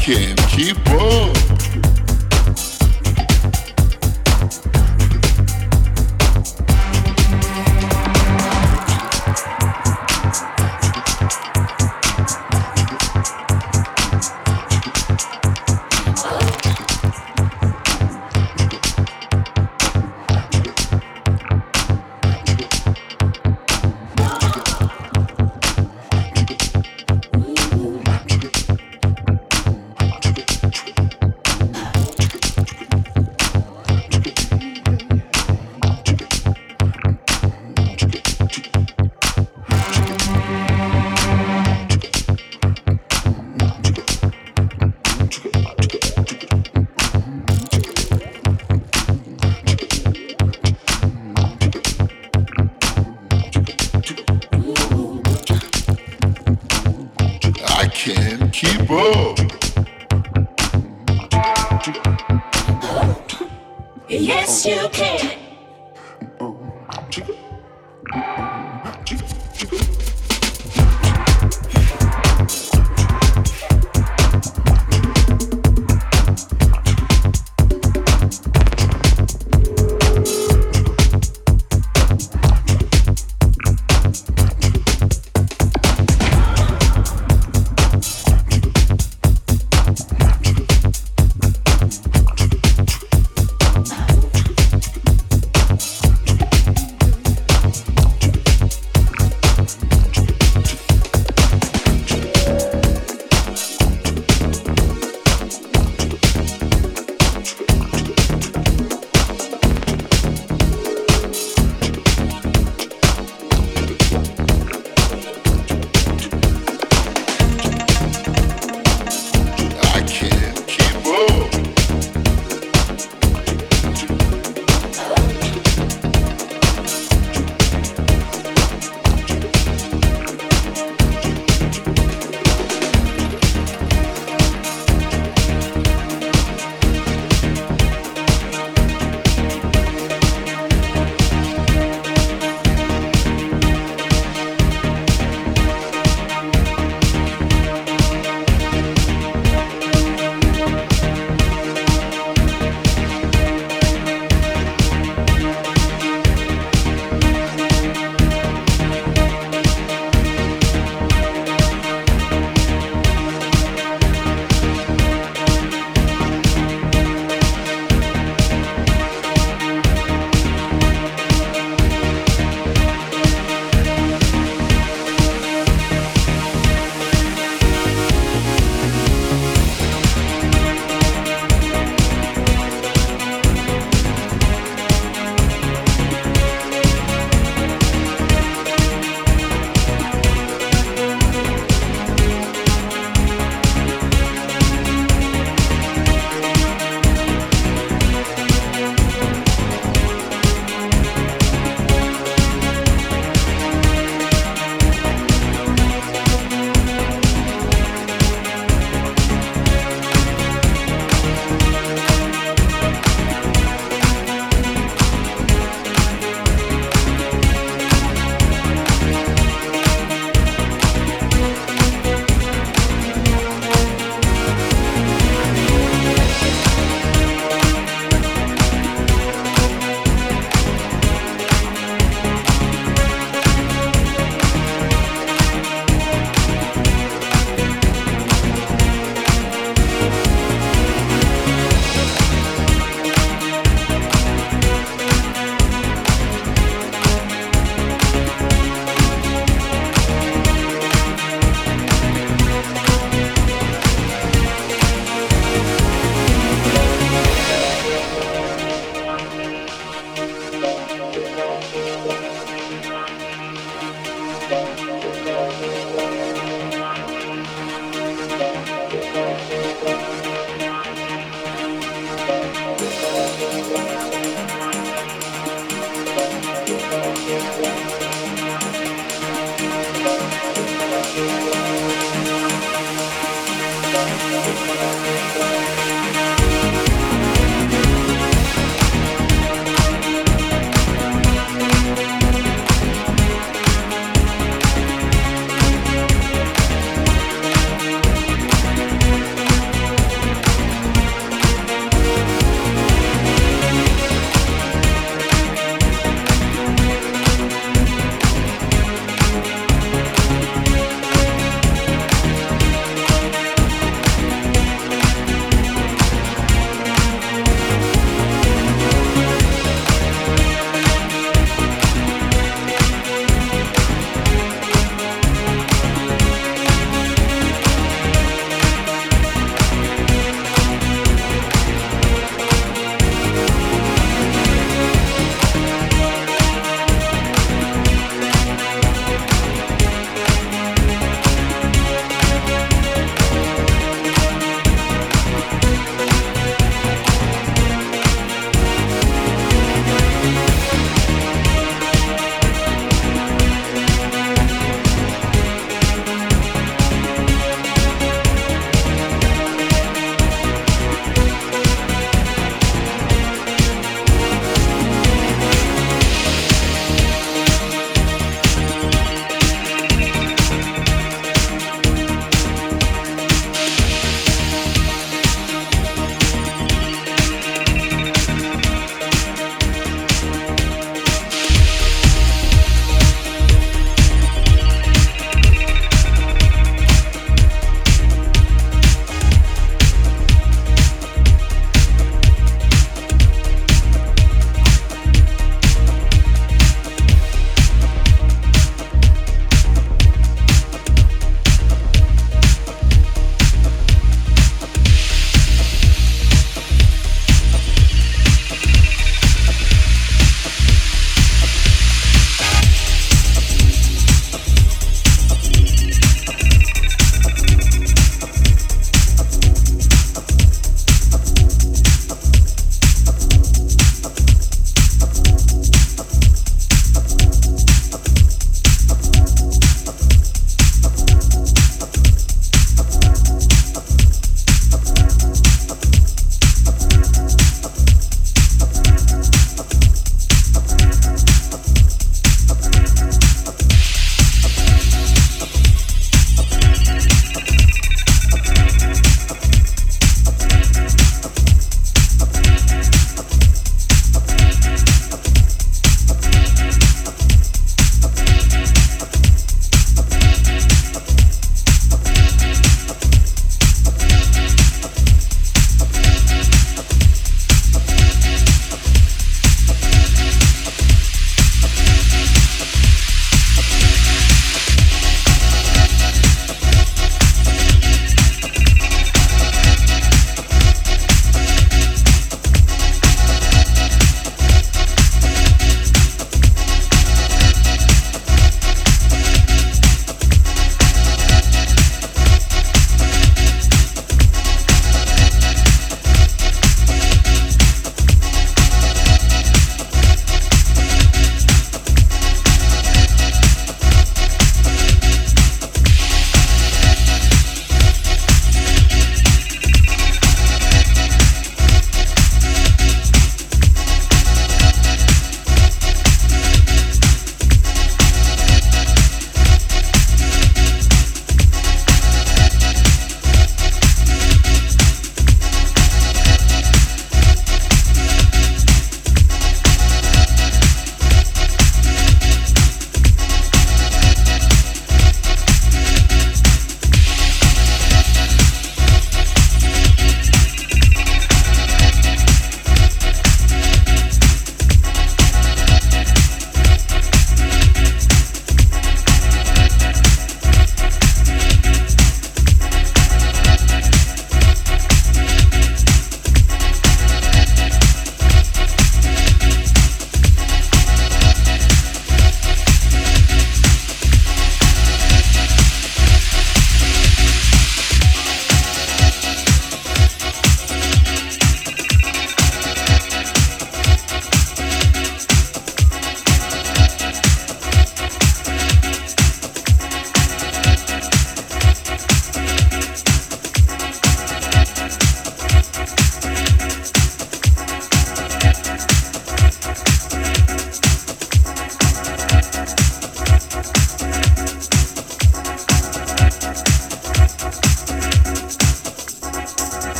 can't keep up.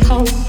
Me whole.